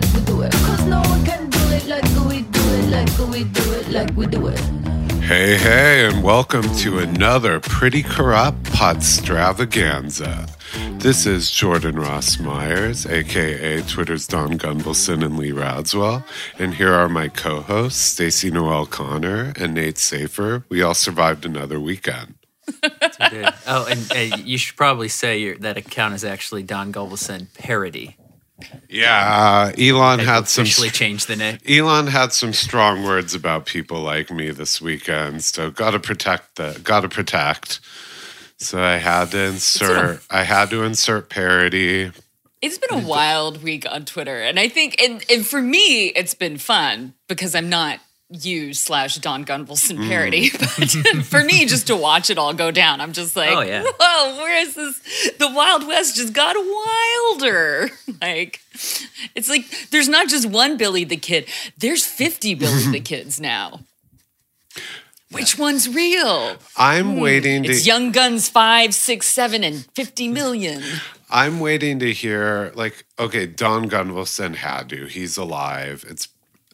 like we do it. Cause no one can do it like we do it, like we do it, like we do it. Hey, hey, and welcome to another Pretty Corrupt Podstravaganza. This is Jordan Ross Myers, aka Twitter's Don Gunvalson and Lee Radziwill, and here are my co-hosts, Stacy Noel Connor and Nate Safer. We all survived another weekend. Oh, and uh, you should probably say your, that account is actually Don Gunvalson parody. Yeah, uh, Elon had some officially changed the name. Elon had some strong words about people like me this weekend, so gotta protect the gotta protect. So I had to insert I had to insert parody. It's been a wild week on Twitter. And I think, and, and for me, it's been fun because I'm not you slash Don Gunvalson mm. parody. But for me, just to watch it all go down, I'm just like, Oh, yeah. whoa, where is this? The Wild West just got wilder. Like, it's like there's not just one Billy the Kid, there's 50 Billy the Kids now. Which one's real? I'm hmm. waiting to It's Young Guns 5, 6, 7, and 50 million. I'm waiting to hear like okay, Don Gunvalson had to. He's alive. It's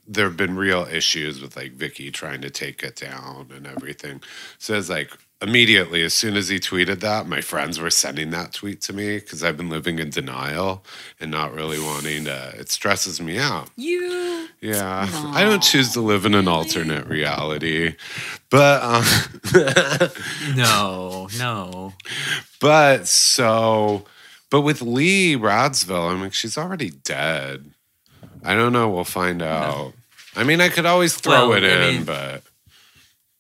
there have been real issues with like Vicky trying to take it down and everything. So it's like immediately as soon as he tweeted that, my friends were sending that tweet to me because I've been living in denial and not really wanting to. It stresses me out. You. Yeah, I don't choose to live in an alternate reality, but um, No, no. but so, but with Lee Radziwill, I mean, she's already dead. I don't know. We'll find out. I mean, I could always throw Well, it I in, mean- but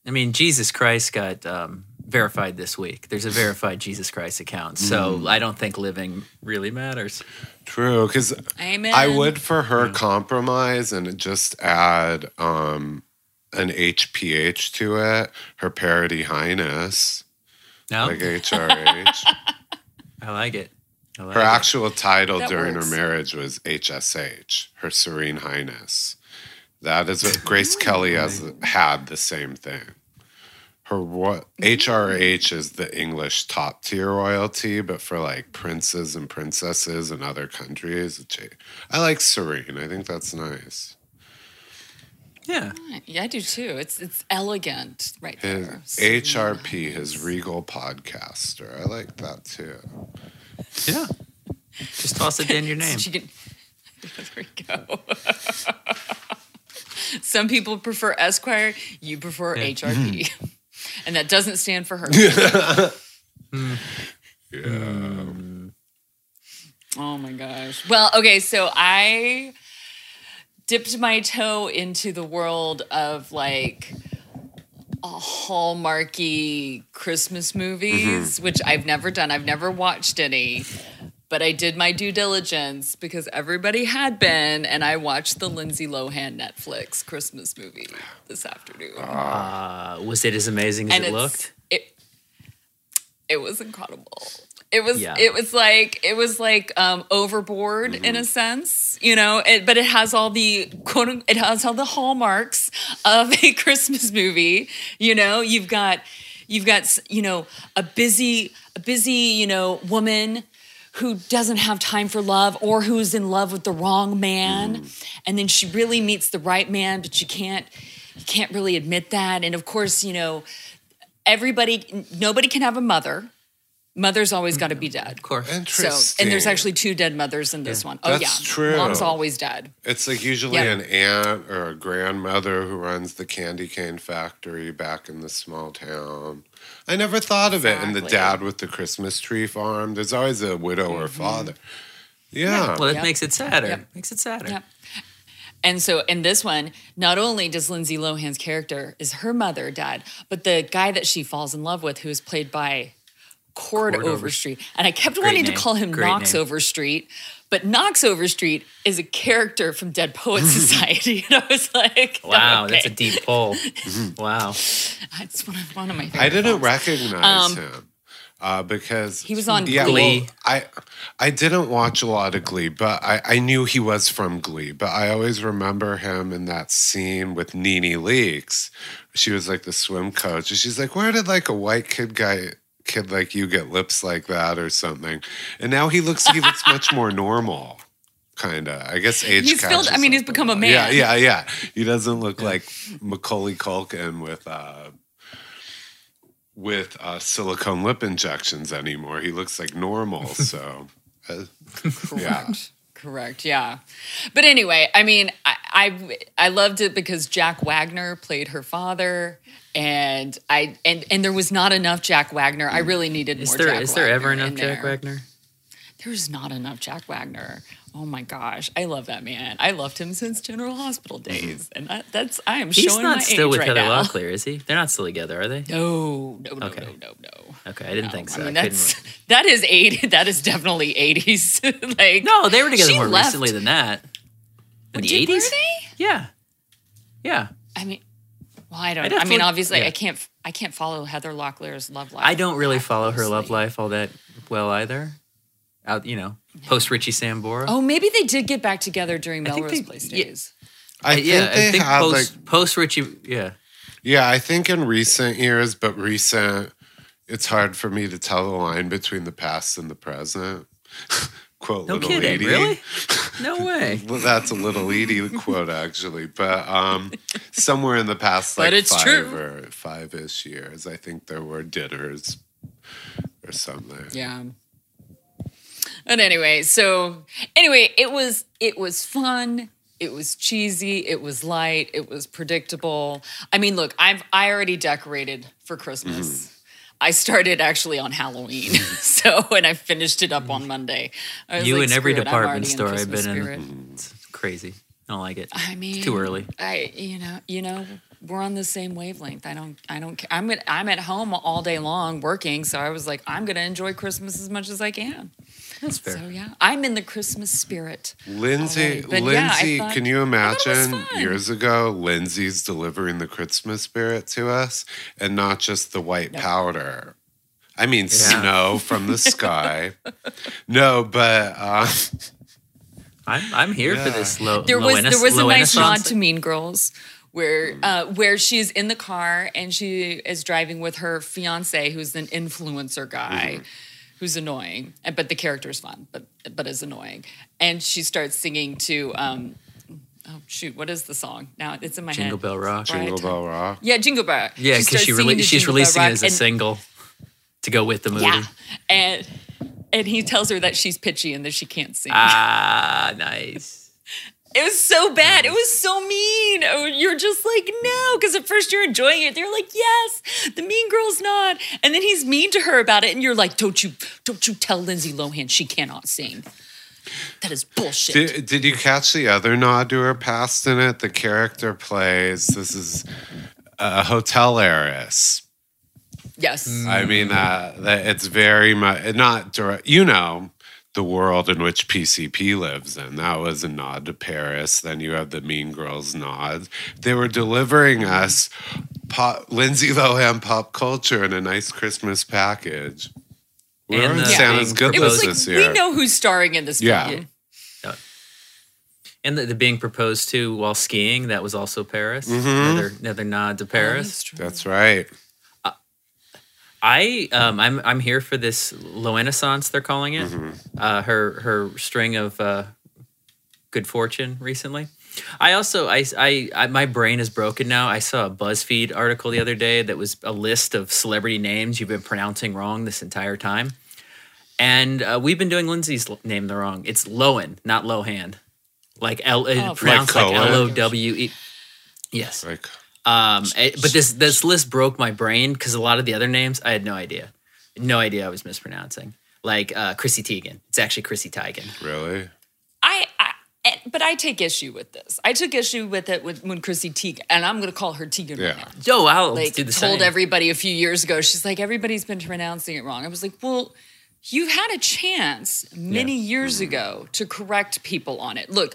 I mean, Jesus Christ got um, verified this week. There's a verified Jesus Christ account. So Mm. I don't think living really matters. true because I would for her compromise and just add um an HPH to it. Her parody highness, No, like HRH. I like it. I like Her it. actual title That during works. her marriage was HSH, Her Serene Highness. That is what Grace Kelly oh, has had the same thing. Her what HRH is the English top tier royalty, but for like princes and princesses in other countries, it's a- I like Serene. I think that's nice. Yeah. Yeah, I do too. It's it's elegant right His there. HRP, his regal podcaster. I like that too. Yeah. Just toss it in your name. She can, there we go. Some people prefer Esquire. You prefer HRP, mm-hmm. and that doesn't stand for her. Yeah. Hmm. Oh my gosh. Well, okay, so I dipped my toe into the world of like a hallmarky Christmas movies, which I've never done. I've never watched any. But I did my due diligence because everybody had been, and I watched the Lindsay Lohan Netflix Christmas movie this afternoon. Uh, was it as amazing as and it looked? It it was incredible. It was Yeah. it was like it was like um, overboard in a sense, you know. It, but it has all the quote. It has all the hallmarks of a Christmas movie. You know, you've got you've got you know a busy a busy you know woman who doesn't have time for love or who's in love with the wrong man and then she really meets the right man but you can't you can't really admit that and of course you know everybody nobody can have a mother mother's always got to be dead Of course. so Interesting. and there's actually two dead mothers in this one. Oh That's yeah true. mom's always dead It's like usually Yeah. an aunt or a grandmother who runs the candy cane factory back in the small town. I never thought of it. And the dad with the Christmas tree farm. There's always a widow or mm-hmm. father. Yeah. Well, it Yep. makes it sadder. Yep. Makes it sadder. Yep. And so in this one, not only does Lindsay Lohan's character is her mother died, but the guy that she falls in love with, who is played by Chord, Chord Overstreet, and I kept Great wanting name. to call him Great Knox name. Overstreet, but Knox Overstreet is a character from Dead Poets Society, and I was like, Wow, okay. that's a deep pull. wow. It's one of, one of my favorite I didn't films. recognize Um, him. Uh, because He was on yeah, Glee. well, I I didn't watch a lot of Glee, but I, I knew he was from Glee. But I always remember him in that scene with NeNe Leakes. She was like the swim coach, and she's like, "Where did like a white kid guy kid like you get lips like that or something?" And now he looks he looks much more normal. kind of. I guess age. He's filled- I mean, he's become a man. Yeah, yeah, yeah. He doesn't look like Macaulay Culkin with uh, with uh, silicone lip injections anymore. He looks like normal. So, uh, yeah. Correct. Yeah. But anyway, I mean, I, I I loved it because Jack Wagner played her father, and I and and there was not enough Jack Wagner. I mm. really needed Is more. there Jack is there ever enough Jack there. Wagner? There's not enough Jack Wagner. Oh my gosh, I love that man. I loved him since General Hospital mm-hmm. days, and that, that's I am He's showing not still age with right Heather now. Locklear, is he? They're not still together, are they? No, no, no, Okay. no, no, no. Okay, I didn't No, think so. I mean, couldn't that's re- that is eighty. That is definitely eighties. like no, they were together more left- recently than that. In the eighties? Yeah, yeah. I mean, well, I don't. I. I mean, obviously, yeah. I can't. I can't follow Heather Locklear's love life. I don't really follow her love life all that well either. Out, you know, post Richie Sambora. Oh, maybe they did get back together during Melrose they- Place yeah. days. I think yeah, they I think had post like post Richie. Yeah, Yeah, I think in recent years, but recent, it's hard for me to tell the line between the past and the present. quote no little kidding. Edie. Really? No way. Well, that's a little Edie quote actually, but um, somewhere in the past, like But it's five true. or five-ish years, I think there were dinners or something. Yeah. But anyway, so anyway, it was it was fun. It was cheesy. It was light. It was predictable. I mean, look, I've I already decorated for Christmas. Mm-hmm. I started actually on Halloween, so and I finished it up on mm-hmm. Monday. I was You like, in every "Screw it, I'm department store I've been spirit." in. It's crazy. I don't like it. I mean, too early. I, you know, you know, we're on the same wavelength. I don't, I don't care. I'm at, I'm at home all day long working, so I was like, I'm gonna enjoy Christmas as much as I can. That's fair. So yeah, I'm in the Christmas spirit. Lindsay, Alright, but yeah, Lindsay, thought- can you thought it was imagine years ago, Lindsay's delivering the Christmas spirit to us and not just the white powder? I mean, snow from the sky. no, but uh, I'm I'm here for this low. There was there was a nice nod to. Mean Girls. Where uh, where she's in the car and she is driving with her fiance, who's an influencer guy, who's annoying, and but the character is fun, but but is annoying, and she starts singing to um, oh shoot, what is the song? Now it's in my Jingle head. Bell Rock. Right. Jingle Bell Rock. Yeah, Jingle Bell. Yeah, because starts she rele- she's Jingle Bell releasing it as a and- single to go with the movie. Yeah, and and he tells her that she's pitchy and that she can't sing. Ah, nice. It was so bad. It was so mean. Oh, You're just like, no, because at first you're enjoying it. They're like, yes, the mean girl's not. And then he's mean to her about it, and you're like, don't you, don't you tell Lindsay Lohan she cannot sing. That is bullshit. Did, did you catch the other nod to her past in it? The character plays, this is a hotel heiress. yes. I mean, uh, it's very much not direct. You know, the world in which PCP lives in. That was a nod to Paris. Then you have the Mean Girls nod. They were delivering us pop, Lindsay Lohan pop culture in a nice Christmas package. We're And on the Santa's being good list was like, this we know who's starring in this Yeah. film. And the, the being proposed to while skiing, that was also Paris. Mm-hmm. Another another nod to Oh, Paris. that's true. That's right. I um I'm I'm here for this Loenaissance they're calling it. Mm-hmm. Uh, her her string of uh, good fortune recently. I also I, I I my brain is broken now. I saw a BuzzFeed article the other day that was a list of celebrity names you've been pronouncing wrong this entire time, and uh, we've been doing Lindsay's name the wrong. It's Lowen, not Lohan, like L Oh, pronounced like Cohen? L O W E. Yes. Like, Um, it- but this this list broke my brain because a lot of the other names I had no idea, no idea I was mispronouncing. Like uh, Chrissy Teigen, it's actually Chrissy Teigen. really? I, I eh, but I take issue with this. I took issue with it with, when Chrissy Teigen, and I'm going to call her Teigen Yeah. right now. Yo, I'll like do the told same. everybody a few years ago. She's like, everybody's been pronouncing it wrong. I was like, well, you had a chance many years ago to correct people on it. Look,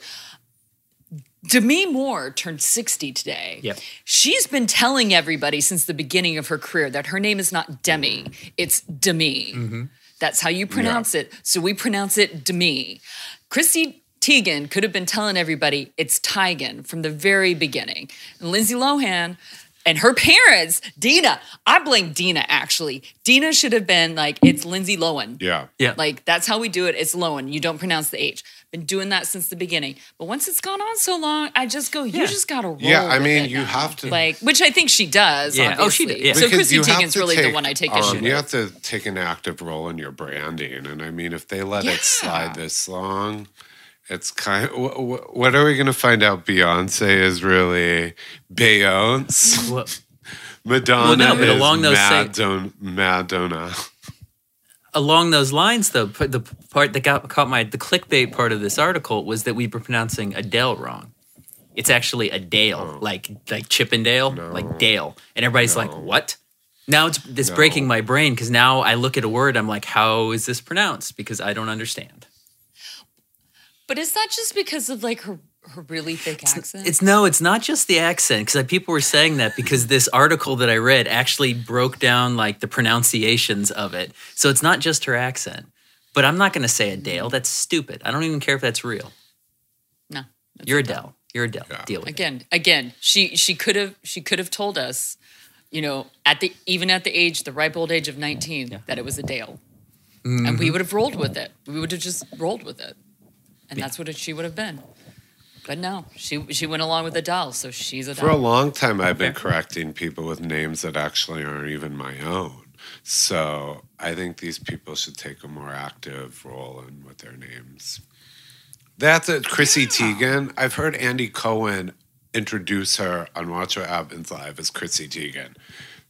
Demi Moore turned 60 today. Yep. She's been telling everybody since the beginning of her career that her name is not Demi, it's Demi. Mm-hmm. That's how you pronounce it. So we pronounce it Demi. Chrissy Teigen could have been telling everybody it's Teigen from the very beginning. And Lindsay Lohan And her parents, Dina, I blame Dina actually. Dina should have been like, it's Lindsay Lohan. Yeah. Yeah. Like that's how we do it. It's Lohan. You don't pronounce the H. Been doing that since the beginning. But once it's gone on so long, I just go, you Yeah. just gotta roll. Yeah, I mean, you now. have to- like, which I think she does. Yeah. Oh, she obviously. did, yeah. So Because Chrissy you Teigen's to really the one I take um, issue You with. have to take an active role in your branding, and I mean, if they let Yeah. it slide this long, it's kind. Of, wh- wh- what are we going to find out? Beyonce is really Beyonce. Well, Madonna no, but along those same- Madon- Madonna. along those lines, though, the part that got caught my the clickbait part of this article was that we were pronouncing Adele wrong. It's actually Adele, oh. like like Chippendale, like Dale, and everybody's like, "What?" Now it's it's No. breaking my brain because now I look at a word, I'm like, "How is this pronounced?" Because I don't understand. But is that just because of like her her really thick accent? It's no, it's not just the accent because people were saying that because this article that I read actually broke down like the pronunciations of it. So it's not just her accent. But I'm not going to say Adele. That's stupid. I don't even care if that's real. no. it's You're Adele. Adele. You're Adele. Yeah. Deal with it. again again she she could have she could have told us you know at the even at the age the ripe old age of 19 that it was a dale and Mm-hmm. we would have rolled with it we would have just rolled with it and that's what it, she would have been but no she she went along with the doll, so she's a For a long time, I've been correcting people with names that actually aren't even my own. So I think these people should take a more active role in with their names. That's it. Chrissy Teigen. I've heard Andy Cohen introduce her on Watch What Happens Live as Chrissy Teigen.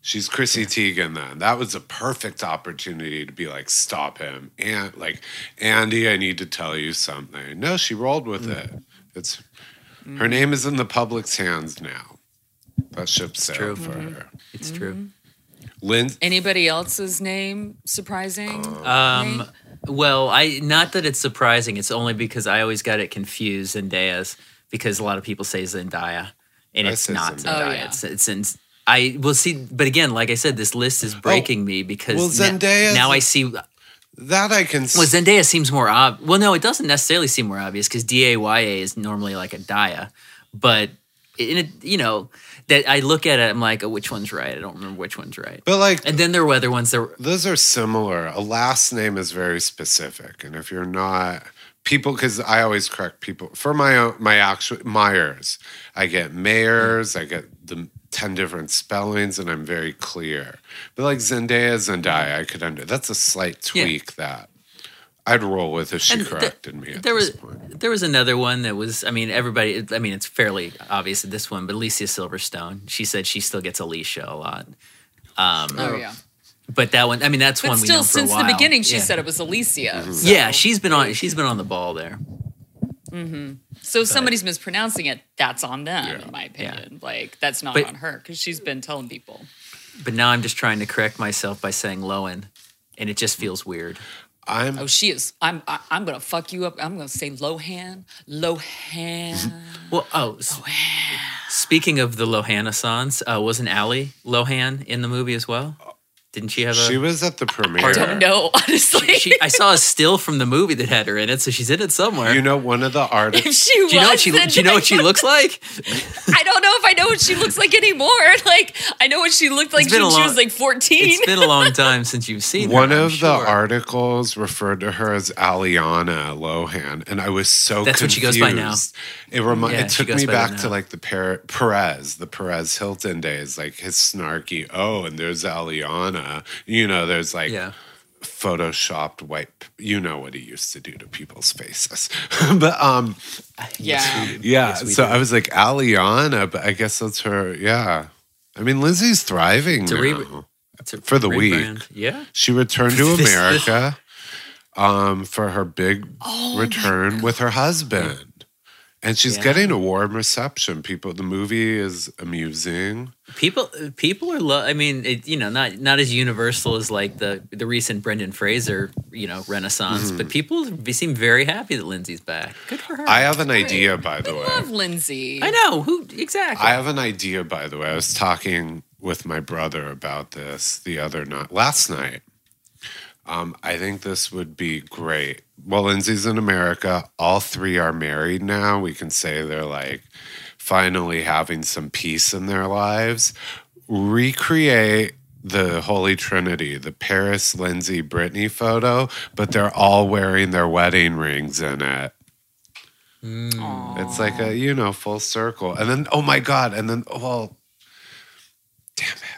She's Chrissy Teigen then. That was a perfect opportunity to be like, stop him. And like, Andy, I need to tell you something. No, she rolled with Mm. it. It's her name is in the public's hands now. That ship sailed true. for her. It's true. Lynn, anybody else's name surprising Um, Nate? well, I not that it's surprising. It's only because I always got it confused Zendaya's because a lot of people say Zendaya and I it's not Zendaya. Zendaya. Oh, yeah. It's it's in, I will see, but again, like I said, this list is oh, breaking me because well, na- Zendaya's- now I see. that I can. Well, Zendaya seems more ob. Well, no, it doesn't necessarily seem more obvious because D A Y A is normally like a Daya, but in it, you know that I look at it, I'm like, oh, which one's right? I don't remember which one's right. but like, And then there were other ones that were, those are similar. A last name is very specific, and if you're not people, because I always correct people for my own, my actual Myers. I get Mayers. Mm. I get the ten different spellings, and I'm very clear. But like Zendaya, Zendaya, I could under. That's a slight Yeah. tweak that I'd roll with if she And th- corrected me. At there this was point. there was another one that was I mean everybody I mean it's fairly obvious at this one but Alicia Silverstone she said she still gets Alicia a lot um oh yeah but that one I mean that's but one we still since a the beginning she yeah. said it was alicia so- yeah she's been on she's been on the ball there so if somebody's mispronouncing it that's on them Yeah. in my opinion like that's not But- on her because she's been telling people but now I'm just trying to correct myself by saying Lowen and it just feels weird I'm Oh, she is. I'm. I, I'm gonna fuck you up. I'm gonna say Lohan. Lohan. well oh s- speaking of the Lohanessance uh, wasn't Allie Lohan in the movie as well didn't she have a she was at the premiere. I Don't know honestly. she, I saw a still from the movie that had her in it so she's in it somewhere You know, one of the if artists. she do you know what she was, do you know what she looks like I don't know if I know what she looks like anymore. Like I know what she looked like when a she was like 14. It's been a long time since you've seen her, One I'm of the sure. articles referred to her as Aliana Lohan, and I was so That's what she goes by now. It remi- Yeah, it took me back to like the Per- Perez, the Perez Hilton days, like his snarky. Oh, and there's Aliana. You know, there's like yeah. photoshopped white. You know what he used to do to people's faces, but um, yeah. yeah. Yes, so do. I was like Aliana, but I guess that's her. Yeah, I mean Lindsay's thriving It's a now. re- For the week. rebrand. Yeah. She returned to America um, for her big Oh, return with her husband. And she's Yeah. getting a warm reception. People, the movie is amusing. People people are lo- I mean, it, you know, not not as universal as like the the recent Brendan Fraser, you know, renaissance, but mm-hmm. people be- seem very happy that Lindsay's back. Good for her. I have an idea, by the way. Love Lindsay. I know who exactly. I have an idea, by the way. I was talking with my brother about this the other night, last night. Um, I think this would be great. Well, Lindsay's in America. All three are married now. We can say they're like finally having some peace in their lives, recreate the Holy Trinity, the Paris, Lindsay, Britney photo, but they're all wearing their wedding rings in it. It's like a, you know, full circle. And then, oh my God. And then, well, damn it.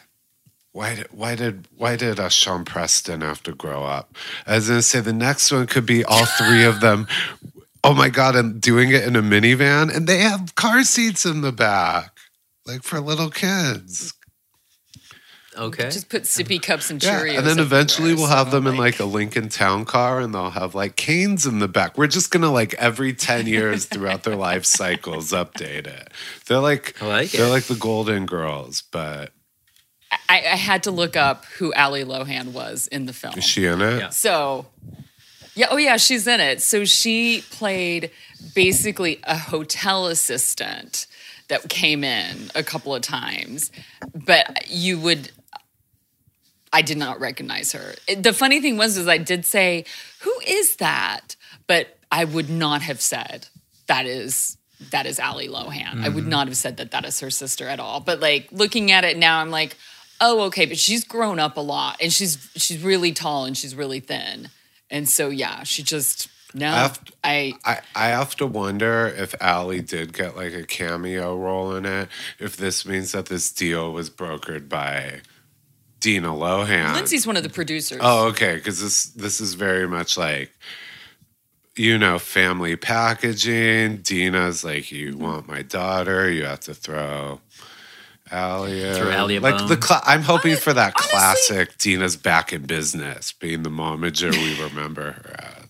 Why did why did why did uh, Sean Preston have to grow up? As I was gonna say the next one could be all three of them. Oh my god! And doing it in a minivan, and they have car seats in the back, like for little kids. Okay. Just put sippy cups and Yeah, Cheerios. and then eventually we'll have so, them in like a Lincoln Town car, and they'll have like canes in the back. We're just gonna like every ten years throughout their life cycles update it. They're like, I like they're it. like the Golden Girls, but I, I had to look up who Ali Lohan was in the film. is she in it? Yeah. So, yeah, oh yeah, she's in it. So she played basically a hotel assistant that came in a couple of times, but you would. I did not recognize her. The funny thing was, is I did say, "Who is that?" But I would not have said that is that is Ali Lohan. I would mm-hmm. not have said that that is her sister at all. But like looking at it now, I'm like, oh, okay. But she's grown up a lot, and she's she's really tall and she's really thin, and so yeah, she just no. I have to- I I, I have to wonder if Allie did get like a cameo role in it, if this means that this deal was brokered by Dina Lohan. Lindsay's one of the producers. Oh, okay, because this this is very much like you know family packaging. Dina's like, you mm-hmm. want my daughter, you have to throw. Allie, in." Throw Allie a like the bone. cla- I'm hoping for that honestly- classic Dina's back in business, being the momager we remember her as.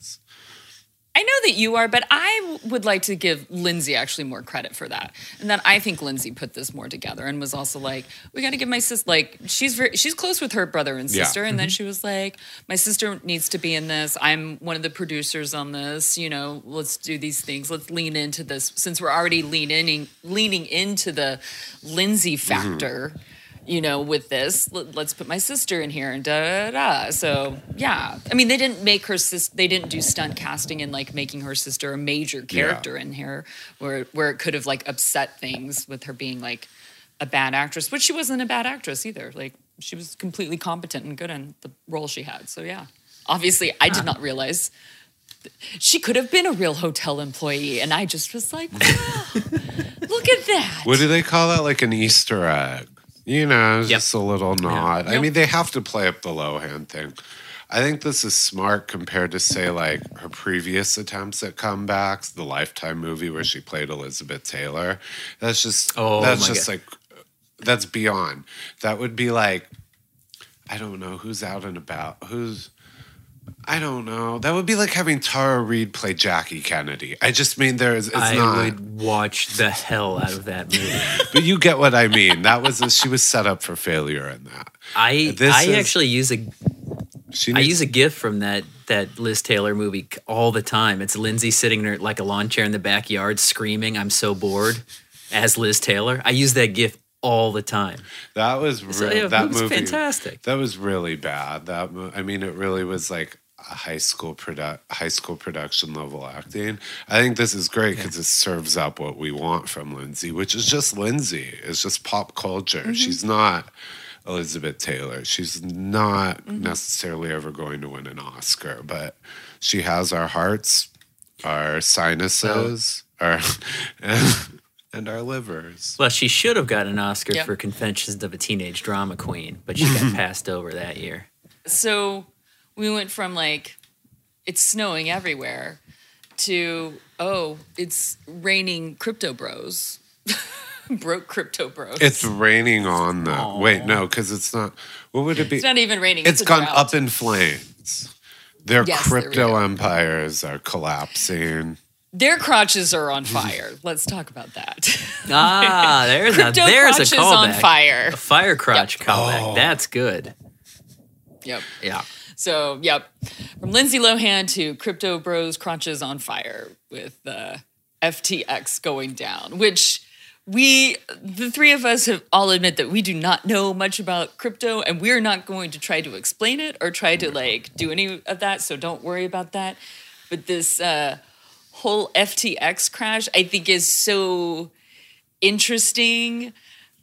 I know that you are, but I would like to give Lindsay actually more credit for that. And that I think Lindsay put this more together and was also like, we got to give my sister like she's very she's close with her brother and Yeah. sister, and then mm-hmm. she was like, my sister needs to be in this. I'm one of the producers on this. You know, let's do these things. Let's lean into this since we're already leaning leaning into the Lindsay mm-hmm. factor. You know, with this, let, us put my sister in here and da da da. So yeah, I mean, they didn't make her sis. They didn't do stunt casting and like making her sister a major character in here, where where it could have like upset things with her being like a bad actress, but she wasn't a bad actress either. Like she was completely competent and good in the role she had. So yeah, obviously, I did not realize she could have been a real hotel employee, and I just was like, wow, look at that. What do they call that? Like an Easter egg. You know, it's Yep. just a little nod. I Yep. mean, they have to play up the Lohan thing. I think this is smart compared to, say, like her previous attempts at comebacks, the Lifetime movie where she played Elizabeth Taylor. That's just, Oh, that's just God. like, that's beyond. That would be like, I don't know who's out and about. Who's, I don't know. That would be like having Tara Reid play Jackie Kennedy. I just mean there's, I not. would watch the hell out of that movie. But you get what I mean. That was a, she was set up for failure in that. I This I is- actually use a She I use a GIF from that that Liz Taylor movie all the time. It's Lindsay sitting there like a lawn chair in the backyard screaming, "I'm so bored," as Liz Taylor. I use that GIF all the time. that was real, So yeah, that was movie fantastic. That was really bad. That mo- I mean, it really was like a high school produ- high school production level acting. I think this is great because it serves up what we want from Lindsay, which is just Lindsay. It's just pop culture. Mm-hmm. She's not. Elizabeth Taylor. She's not necessarily ever going to win an Oscar, but she has our hearts, our sinuses, our and our livers. Well, she should have got an Oscar Yep. for Confessions of a Teenage Drama Queen, but she got passed over that year. so we went from like it's snowing everywhere to oh it's raining crypto bros broke crypto bros It's raining on the. Wait, no, because it's not. What would it be? it's not even raining it's a gone drought. up in flames. Their Yes, crypto empires are collapsing. Their crotches are on fire let's talk about that Ah, there's a there's a crotches callback. on fire A fire crotch Yep. callback. Oh. That's good. yep Yeah. so yep from lindsay lohan to crypto bros crotches on fire with uh, ftx going down which we the three of us have all admit that we do not know much about crypto and we're not going to try to explain it or try to like do any of that so don't worry about that but this uh whole ftx crash i think is so interesting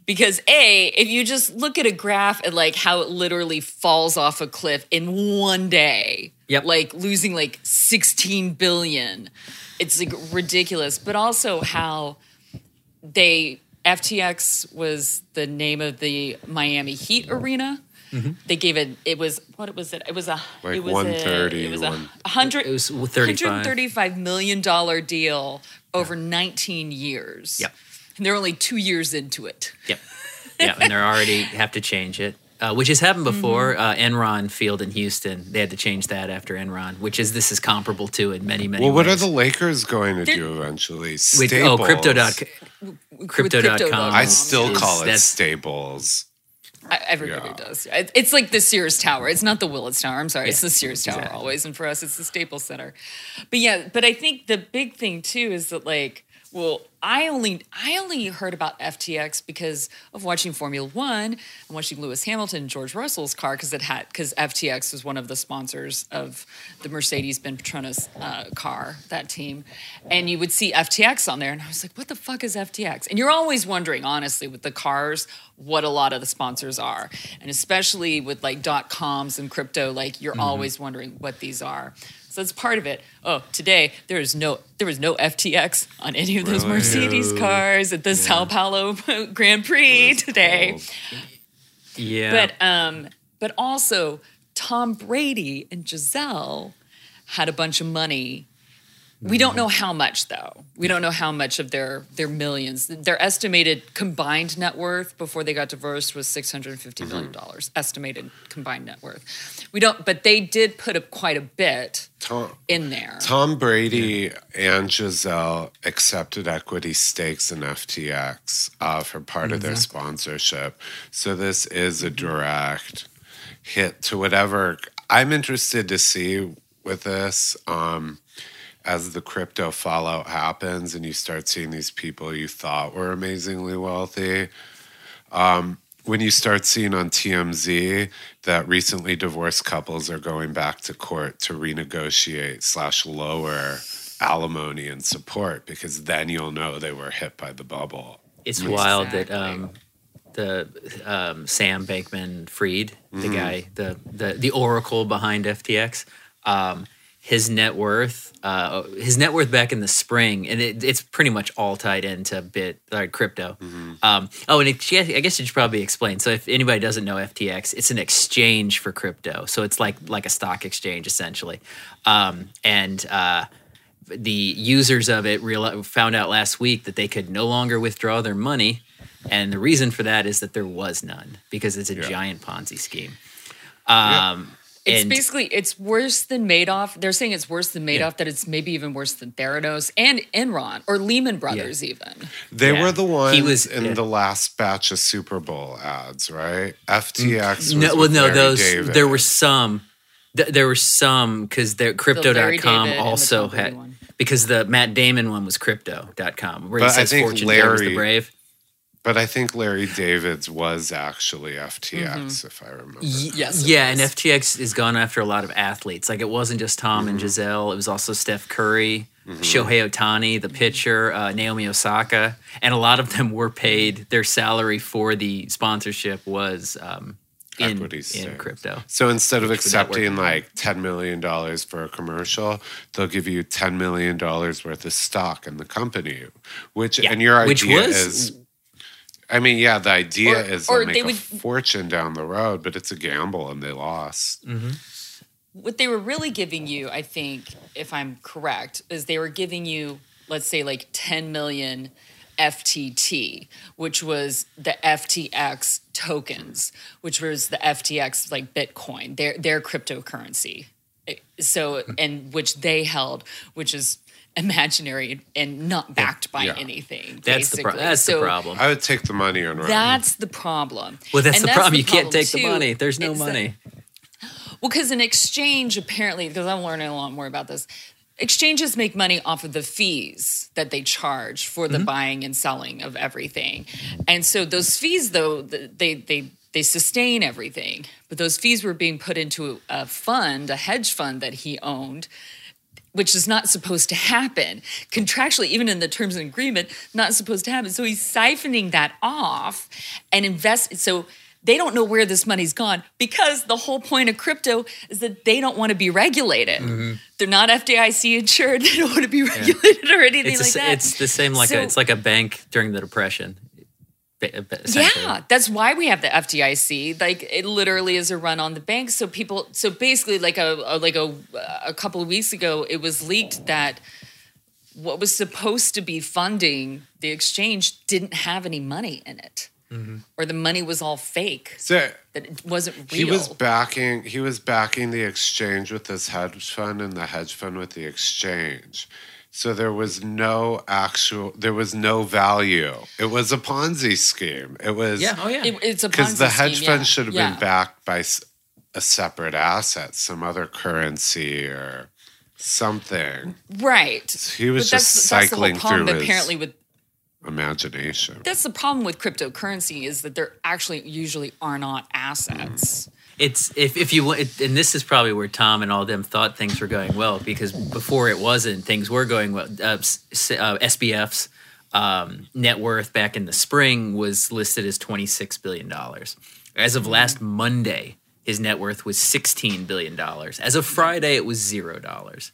because a if you just look at a graph and like how it literally falls off a cliff in one day Yep. like losing like 16 billion it's like ridiculous but also how they ftx was the name of the miami heat arena they gave it it was what was it it was a Like it was 130, a, it was a one- 100 It was 135 million dollar deal over 19 years Yep. and they're only two years into it Yep. Yeah, and they're already have to change it, uh, which has happened before. Uh, Enron Field in Houston, they had to change that after Enron, which is this is comparable to in many many. Well, what are the Lakers going to They're- do eventually? With, Staples. oh, crypto dot crypto.com. Crypto.com. I still is- call it that's- Staples. Everybody Yeah. does. It's like the sears tower. It's not the willis tower. I'm sorry. It's the sears tower exactly. always and for us it's the staples center. But yeah but i think the big thing too is that like well i only i only heard about ftx because of watching formula one and watching lewis hamilton and george russell's car because it had because ftx was one of the sponsors of the mercedes-benz petronas uh, car that team. And you would see ftx on there and i was like what the fuck is ftx and you're always wondering honestly with the cars what a lot of the sponsors are. And especially with like dot coms and crypto like you're always wondering what these are so that's part of it oh today there is no there was no ftx on any of those Really? mercedes cars at the sao paulo grand prix today Cool. Yeah, but um, but also Tom Brady and Gisele had a bunch of money. We don't know how much though. We don't know how much of their their millions. Their estimated combined net worth before they got divorced was six hundred fifty million dollars. Estimated combined net worth. We don't, but they did put up quite a bit Tom, in there. Tom Brady and Gisele accepted equity stakes in FTX uh, for part of their sponsorship. So this is a direct hit to whatever I'm interested to see with this. Um, as the crypto fallout happens and you start seeing these people you thought were amazingly wealthy, um, when you start seeing on TMZ that recently divorced couples are going back to court to renegotiate slash lower alimony and support because then you'll know they were hit by the bubble. it's wild that um, the um, Sam Bankman Fried, the guy, the, the the oracle behind FTX, um, his net worth, uh, his net worth back in the spring, and it, it's pretty much all tied into bit like crypto. Um, oh, and it, I guess you should probably explain. So, if anybody doesn't know FTX, it's an exchange for crypto. So it's like like a stock exchange essentially, um, and. Uh, the users of it real found out last week that they could no longer withdraw their money, and the reason for that is that there was none because it's a Yeah. giant Ponzi scheme. Um, It's and basically it's worse than Madoff. They're saying it's worse than Madoff. Yeah. That it's maybe even worse than Theranos and Enron or Lehman Brothers even. They Yeah. were the ones He was- in yeah. the last batch of Super Bowl ads, right? FTX. Was no, well, no, Larry those David. there were some. Th- there were some because Larry crypto.com David and the also Tom Brady had one. because the Matt Damon one was crypto.com where he But I says think fortune favors the Larry- brave. But I think Larry David's was actually FTX, if I remember. Y- Yes, it yeah, and. FTX is gone after a lot of athletes. Like it wasn't just Tom Mm-hmm. and Gisele; it was also Steph Curry, Shohei Ohtani, the pitcher, uh, Naomi Osaka, and a lot of them were paid. Their salary for the sponsorship was um, in in crypto. So instead of Which would not work. accepting like $10 million for a commercial, they'll give you $10 million worth of stock in the company, which, Yeah, and your which idea was- is, I mean, yeah, the idea Or- is or they'll make they a would- fortune down the road, but it's a gamble and they lost. Mm-hmm. what they were really giving you, I think, if I'm correct, is they were giving you, let's say, like 10 million FTT, which was the FTX tokens, which was the FTX like Bitcoin, their their cryptocurrency. So and which they held, which is imaginary and not backed by Yeah. anything. That's the pro- basically. that's the So problem. I would take the money and run. That's the problem. Well, that's And the problem. you can't problem, take the money. There's no is that- money. well, because in exchange, apparently, because I'm learning a lot more about this, exchanges make money off of the fees that they charge for Mm-hmm. the buying and selling of everything, and so those fees, though, they they they sustain everything. But those fees were being put into a fund, a hedge fund that he owned, which is not supposed to happen contractually, even in the terms and agreement, not supposed to happen. So he's siphoning that off and invest. So they don't know where this money's gone because the whole point of crypto is that they don't want to be regulated. Mm-hmm. They're not FDIC insured. They don't want to be regulated or anything It's, like the- that. it's the same like So- a, it's like a bank during the depression. Ba- ba- essentially. Yeah, that's why we have the FDIC. Like it literally is a run on the banks. So people, so basically, like a, a like a a couple of weeks ago, it was leaked that what was supposed to be funding the exchange didn't have any money in it, or the money was all fake. So That it wasn't real. he was backing he was backing the exchange with this hedge fund and the hedge fund with the exchange. So there was no actual there was no value. It was a Ponzi scheme. It was Yeah. Oh yeah. It- it's a because the hedge scheme, fund yeah. should have Yeah. been backed by a separate asset, some other currency or something. right. He was But just that's, that's the whole cycling problem. through his apparently, with imagination. that's the problem with cryptocurrency is that there actually usually are not assets. It's if if you want, and this is probably where Tom and all them thought things were going well because before it wasn't, things were going well. Uh, uh, SBF's um, net worth back in the spring was listed as twenty six billion dollars. As of last Monday, his net worth was sixteen billion dollars. As of Friday, it was zero dollars.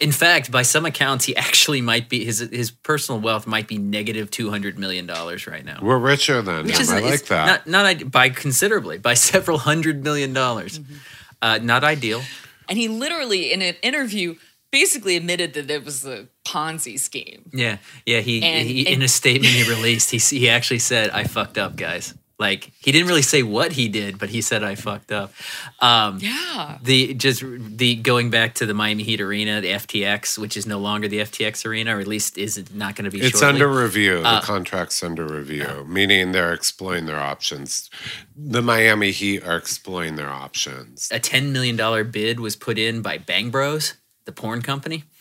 In fact, by some accounts, he actually might be his his personal wealth might be negative two hundred million dollars right now. We're richer than him. I like that. Not, not by considerably, by several hundred million dollars. Mm-hmm. Uh, not ideal. And he literally, in an interview, basically admitted that it was a Ponzi scheme. Yeah, yeah. He, And- he and- in a statement he released, he he actually said, "I fucked up, guys." Like he didn't really say what he did, but he said, "I fucked up." Um, Yeah. the just the going back to the Miami Heat arena, the FTX, which is no longer the FTX arena, or at least is not going to be. It's shortly. under review. Uh, the contract's under review, meaning they're exploring their options. The Miami Heat are exploring their options. a ten million dollar bid was put in by Bang Bros, the porn company.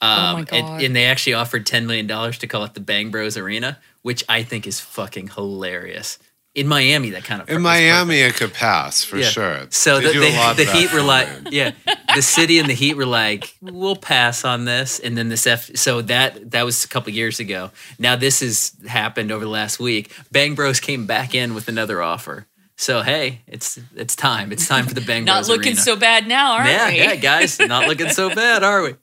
Um, Oh my and- And, they actually offered ten million dollars to call it the Bang Bros Arena, which I think is fucking hilarious. In Miami, that kind of In is Miami, it could pass for Yeah. sure. So They the, do a lot the, of the that Heat were like, yeah, the city and the Heat were like, we'll pass on this, and then this F. So that that was a couple years ago. Now this has happened over the last week. Bang Bros came back in with another offer. So hey, it's it's time. It's time for the Bang Not Bros Not looking Arena. so bad now, aren't yeah, we? yeah, guys, not looking so bad, are we?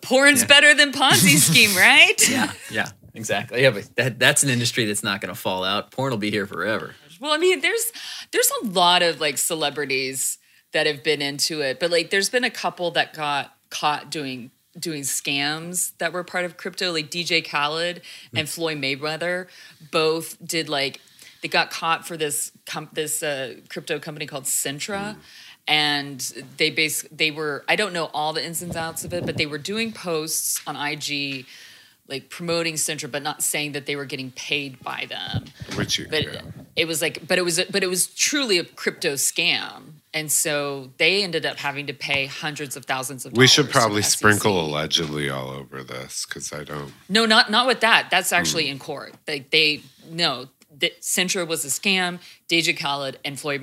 Porn's better than Ponzi scheme, right? Yeah, yeah, exactly. Yeah, but that that's an industry that's not going to fall out. Porn will be here forever. Well, I mean, there's there's a lot of like celebrities that have been into it, but like there's been a couple that got caught doing doing scams that were part of crypto, like DJ Khaled and Floyd Mayweather, both did like they got caught for this com- this uh, crypto company called Centra. And they base they were I don't know all the ins and outs of it, but they were doing posts on IG like promoting Centra, but not saying that they were getting paid by them Which you, but yeah. it was like but it was but it was truly a crypto scam and so they ended up having to pay hundreds of thousands of dollars we should probably sprinkle allegedly all over this because I don't. no not not with that that's actually Hmm. in court like they no that Centra was a scam DJ Khaled and Floyd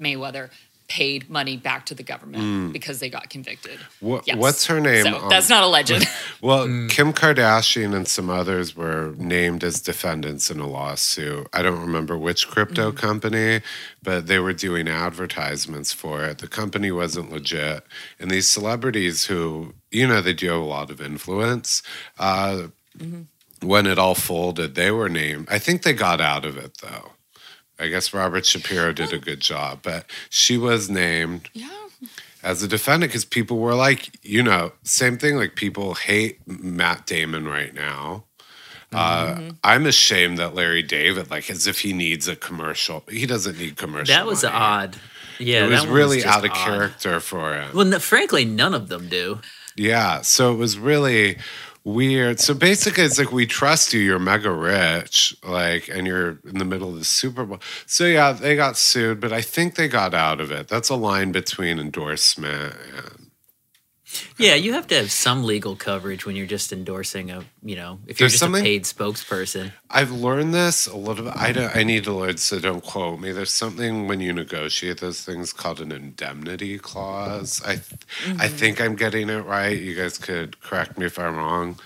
Mayweather paid money back to the government because they got convicted. What, Yes. What's her name? so on- that's not a legend Well, Mm. Kim Kardashian and some others were named as defendants in a lawsuit. I don't remember which crypto Mm. company, but they were doing advertisements for it. The company wasn't legit. And these celebrities who, you know, they do have a lot of influence. Uh, When it all folded, they were named. I think they got out of it, though. I guess Robert Shapiro did a good job, but she was named yeah as a defendant because people were like, you know, same thing. Like people hate Matt Damon right now. Mm-hmm. Uh, I'm ashamed that Larry David, like, as if he needs a commercial. He doesn't need commercial. That was money. odd. Yeah, It was really just out of odd. character for him. Well, no, frankly, none of them do. Yeah. So it was really weird. So basically, it's like we trust you. You're mega rich, like, and you're in the middle of the Super Bowl. So yeah, they got sued, but I think they got out of it. That's a line between endorsement and Yeah, you have to have some legal coverage when you're just endorsing a, you know, if you're There's just something- a paid spokesperson. I've learned this a little bit. I, don't, I need to learn, so don't quote me. There's something when you negotiate those things called an indemnity clause. I, I mm-hmm. think I'm getting it right. You guys could correct me if I'm wrong.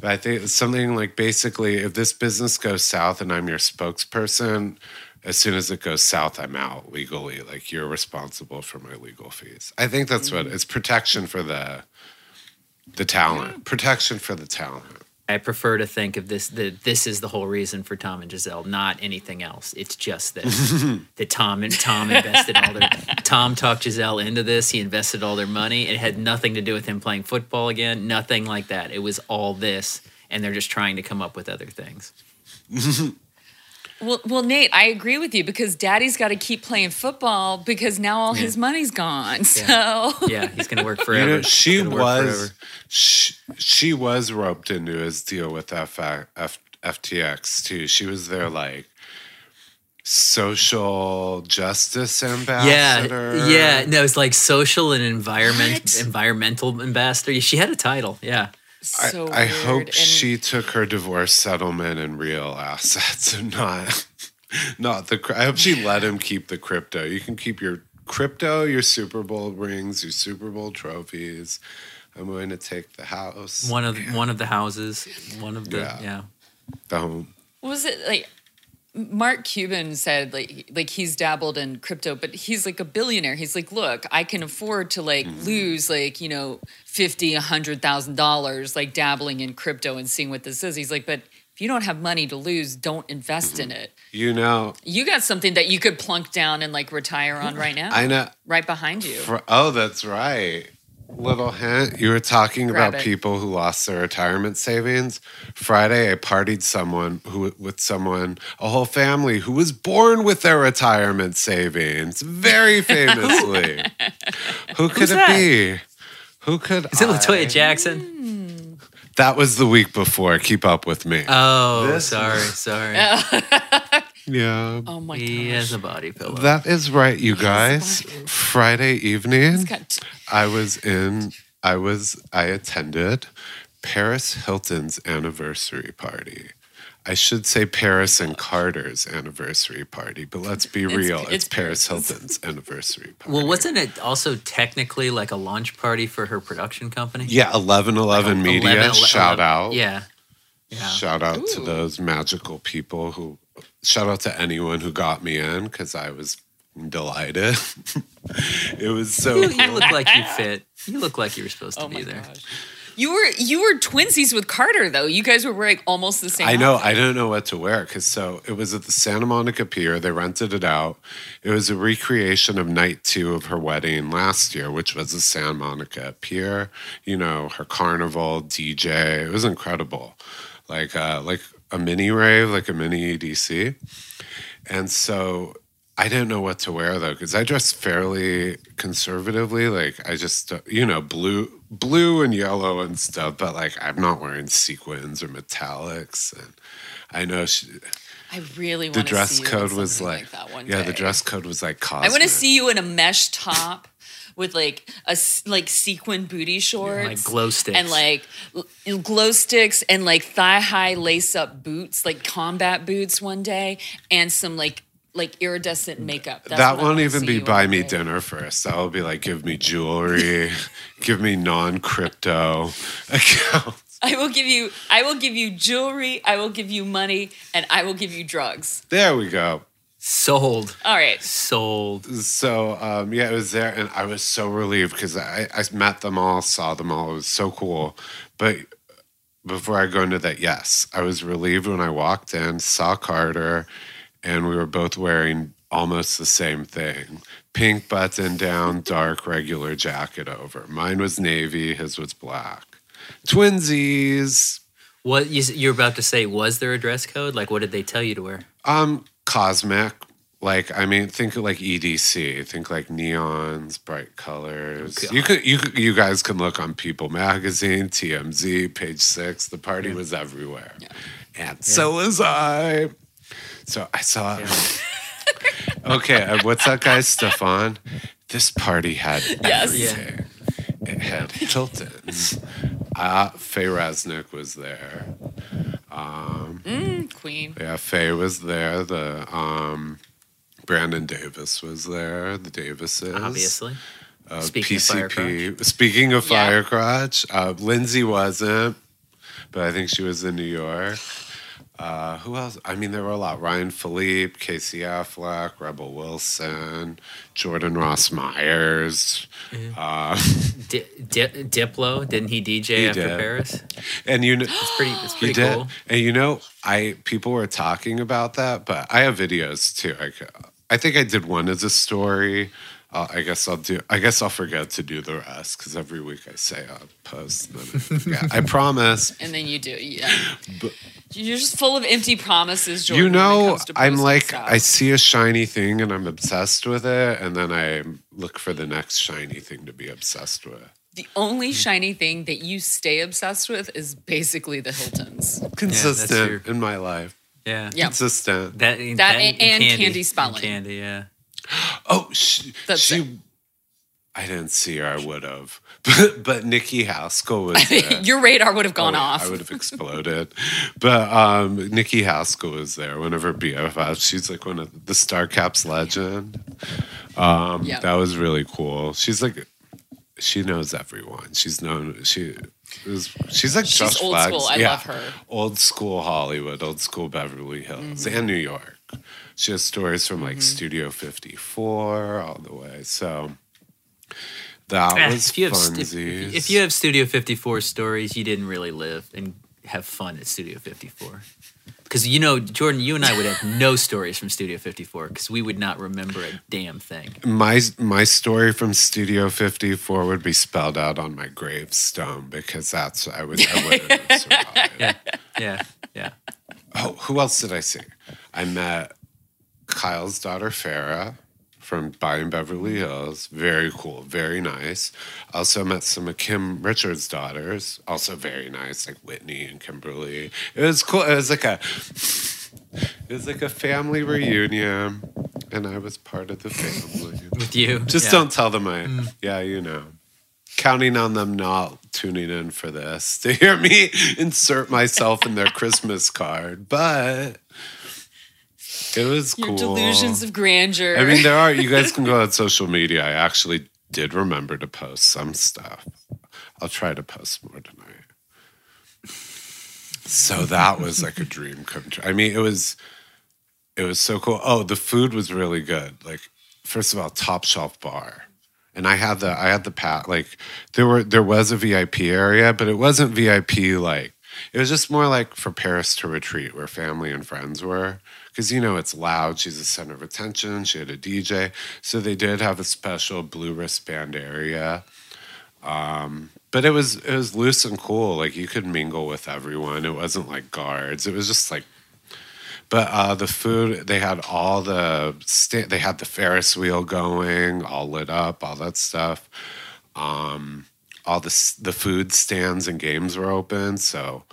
But I think it's something like basically if this business goes south and I'm your spokesperson, as soon as it goes south, I'm out legally. Like you're responsible for my legal fees. I think that's what mm. it's protection for the the talent. Protection for the talent. I prefer to think of this that this is the whole reason for Tom and Gisele, not anything else. It's just this that Tom and Tom invested all their Tom talked Gisele into this. He invested all their money. It had nothing to do with him playing football again. Nothing like that. It was all this, and they're just trying to come up with other things. Well, well, Nate, I agree with you because Daddy's got to keep playing football because now all his money's gone. So Yeah, he's gonna work You forever. know, she He's gonna work was forever. she, she was roped into his deal with F, uh, F, FTX too. She was their like social justice ambassador. Yeah, yeah. No, it's like social and environment What? environmental ambassador. She had a title. Yeah. I, so I weird. hope And she took her divorce settlement and real assets and not not the. cr- I hope she let him keep the crypto. You can keep your crypto, your Super Bowl rings, your Super Bowl trophies. I'm going to take the house, One of one of the houses. One of the Yeah. yeah. the home. was it like? Mark Cuban said like like he's dabbled in crypto, but he's like a billionaire. He's like, look, I can afford to like Mm-hmm. lose like you know fifty, a hundred thousand dollars like dabbling in crypto and seeing what this is. He's like, but if you don't have money to lose, don't invest in Mm-hmm. it. You know, You got something that you could plunk down and like retire on right now, I know. right behind you. For, oh, that's right. Little hint. You were talking Grab about it. people who lost their retirement savings. Friday, I partied someone who with someone, a whole family who was born with their retirement savings, very famously. who could Who's it that? be? Who could? Is it I- Latoya Jackson? That was the week before. Keep up with me. Oh, This- sorry, sorry. yeah. oh my he gosh. has a body pillow. That is right, you guys. Friday evening. He's got- I was in, I was, I attended Paris Hilton's anniversary party. I should say Paris and Carter's anniversary party, but let's be real. It's, it's Paris Hilton's anniversary party. well, wasn't it also technically like a launch party for her production company? Yeah, 1111 Media. 11 shout out. Yeah. Yeah. Shout out to Ooh. those magical people who, shout out to anyone who got me in because I was delighted. it was so You, you look like you fit. You look like you were supposed to Oh be my there. gosh. You were you were twinsies with Carter though. You guys were wearing almost the same. I know. outfit. I don't know what to wear because so it was at the Santa Monica Pier. They rented it out. It was a recreation of night two of her wedding last year, which was the Santa Monica Pier. You know, her carnival DJ. It was incredible, like uh, like a mini rave, like a mini EDC. And so I didn't know what to wear though because I dress fairly conservatively. Like I just you know blue blue and yellow and stuff, but like I'm not wearing sequins or metallics. And I know she, I really the want to dress see you in code was like, that one yeah, day. the dress code was like I want to see you in a mesh top with like a like sequin booty shorts, Like glow sticks. and like glow sticks and like thigh high lace up boots, like combat boots one day, and some like like iridescent makeup. That's that won't even be buy me day. dinner first. That will be like give me jewelry, give me non crypto accounts. I will give you I will give you jewelry, I will give you money, and I will give you drugs. There we go. Sold. All right. Sold. So um, yeah, it was there, and I was so relieved because I, I met them all, saw them all. It was so cool. But before I go into that, yes, I was relieved when I walked in, saw Carter, and we were both wearing almost the same thing: pink button down, dark regular jacket over. Mine was navy, his was black. Twinsies. What you, you're about to say? Was there a dress code? Like, what did they tell you to wear? Um, cosmic. Like I mean, think of like EDC. Think like neons, bright colors. God. You could, you could, you guys can look on People Magazine, TMZ, Page Six. The party was everywhere, and so was I. So I saw. okay, uh, what's that guy, Stefan? This party had Yes. everything. it had Hiltons. Uh, Faye Resnick was there. Queen. Yeah, Faye was there. The um, Brandon Davis was there. The Davises. Obviously. Uh, Speaking of PCP. Speaking of Yeah. Fire Crotch, uh, Lindsay wasn't, but I think she was in New York. Uh, who else? I mean, there were a lot. Ryan Phillippe, Casey Affleck, Rebel Wilson, Jordan Ross Myers. Uh, Di- Di- Diplo, didn't he DJ He after did. Paris? and you know, It's pretty. It's pretty did. And you know, I people were talking about that, but I have videos too. I, I think I did one as a story. Uh, I guess I'll do. I guess I'll forget to do the rest because every week I say I'll post. And then I. I promise. And then you do, yeah. You're just full of empty promises, Jordan. you when it know, comes to I'm like stuff. I see a shiny thing and I'm obsessed with it, and then I look for the next shiny thing to be obsessed with. The only shiny thing that you stay obsessed with is basically the Hiltons. Consistent true. in my life. Yeah. Yeah. Consistent. That, That and- and Candy Spelling. Candy, yeah. Oh, she, That's she it. I didn't see her. I would have, but but Nikki Haskell was there. Your radar would have gone Oh, off. I would have exploded. but um, Nikki Haskell was there. One of her BFFs. She's like one of the Star Caps legend. Um, Yeah. That was really cool. She's like, she knows everyone. She's known. She is. She's like She's Josh old Flagg's. school. I yeah. love her. Old school Hollywood. Old school Beverly Hills Mm-hmm. and New York. She has stories from like Studio 54 all the way. So. That Eh, was if you have st- if you have Studio 54 stories, you didn't really live and have fun at Studio 54. Because you know, Jordan, you and I would have no stories from Studio 54 because we would not remember a damn thing. my my story from Studio 54 would be spelled out on my gravestone because that's I would I wouldn't have survived. Yeah, yeah, yeah. Oh, who else did I see? I met Kyle's daughter Farrah from Buying Beverly Hills. Very cool, very nice. Also met some of Kim Richards' daughters. Also very nice, like Whitney and Kimberly. It was cool. It was like a it was like a family reunion, and I was part of the family. With you, Just yeah. don't tell them I. Mm. Yeah, you know. Counting on them not tuning in for this to hear me insert myself in their Christmas card, but it was Your cool. delusions of grandeur. I mean, there are. You guys can go on social media. I actually did remember to post some stuff. I'll try to post more tonight. So that was like a dream come true. I mean, it was, it was so cool. Oh, the food was really good. Like, first of all, top shelf bar, and I had the I had the pat like there were there was a VIP area, but it wasn't VIP like it was just more like for Paris to retreat where family and friends were. Because you know it's loud. She's the center of attention. She had a DJ, so they did have a special blue wristband area. Um, but it was it was loose and cool. Like you could mingle with everyone. It wasn't like guards. It was just like but uh, the food, they had all the sta- they had the Ferris wheel going, all lit up, all that stuff. Um, all the the food stands and games were open, so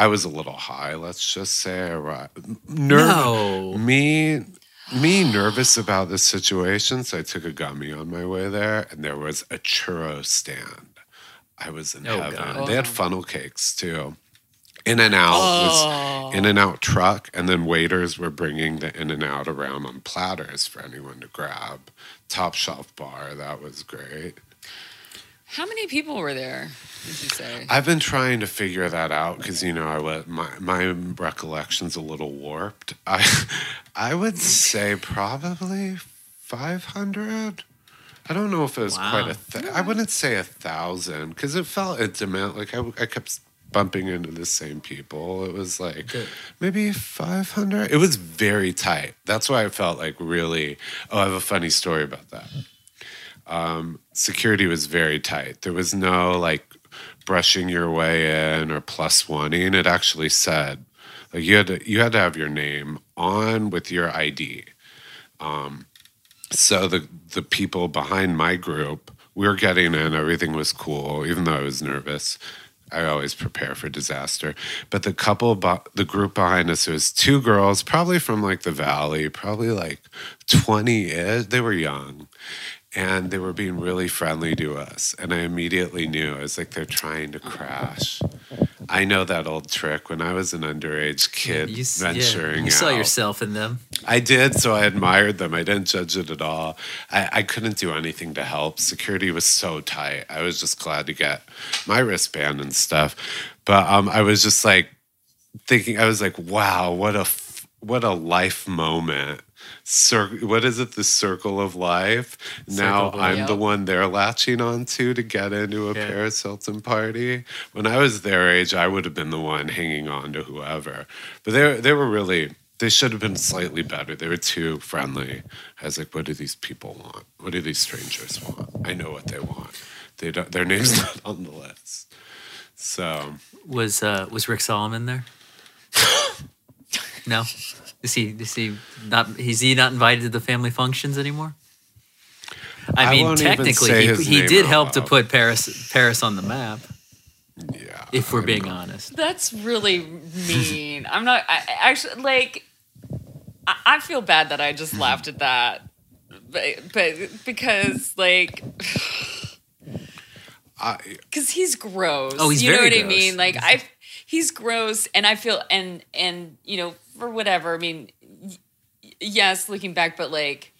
I was a little high. Let's just say, arri- No. me me nervous about this situation, so I took a gummy on my way there, and there was a churro stand. I was in Oh, heaven. God. They had funnel cakes too. In-N-Out was oh. In-N-Out truck, and then waiters were bringing the In-N-Out around on platters for anyone to grab. Top shelf bar, that was great. How many people were there? Did you say? I've been trying to figure that out because you know I was my my recollection's a little warped. I I would say probably five hundred. I don't know if it was Wow. quite a. Th- I wouldn't say a thousand because it felt intimate. Like I, I kept bumping into the same people. It was like Good. maybe five hundred. It was very tight. That's why I felt like really. Oh, I have a funny story about that security was very tight. There was no like brushing your way in or plus oneing. It actually said like you had to you had to have your name on with your ID. Um, so the the people behind my group, we were getting in. Everything was cool, even though I was nervous. I always prepare for disaster. But the couple, the group behind us, was two girls, probably from like the valley, probably like 20 ish. They were young. And they were being really friendly to us. And I immediately knew I was like, they're trying to crash. I know that old trick when I was an underage kid You, s- yeah, venturing you saw out. yourself in them. I did, so I admired them. I didn't judge it at all. I, I couldn't do anything to help. Security was so tight. I was just glad to get my wristband and stuff. But um, I was just like thinking. I was like, "Wow, what a f- what a life moment." Cir- what is it? The circle of life. now of I'm life. the one they're latching onto to get into a Yeah. Paris Hilton party. When I was their age, I would have been the one hanging on to whoever. But they they were really they should have been slightly better. They were too friendly. I was like, what do these people want? What do these strangers want? I know what they want. They don't, their name's not on the list. So Was uh, was Rick Salomon there? no. Is he is he not is he not invited to the family functions anymore? I, I mean, technically, he, he did help to put Paris Paris on the map. yeah, If we're I'm being not- honest, That's really mean. I'm not. I, I actually like. I, I feel bad that I just laughed at that, but, but because like I, because he's gross. Oh, he's you know very what I mean? Like I, he's gross, and I feel and and you know for whatever. I mean, y- yes, looking back, but like,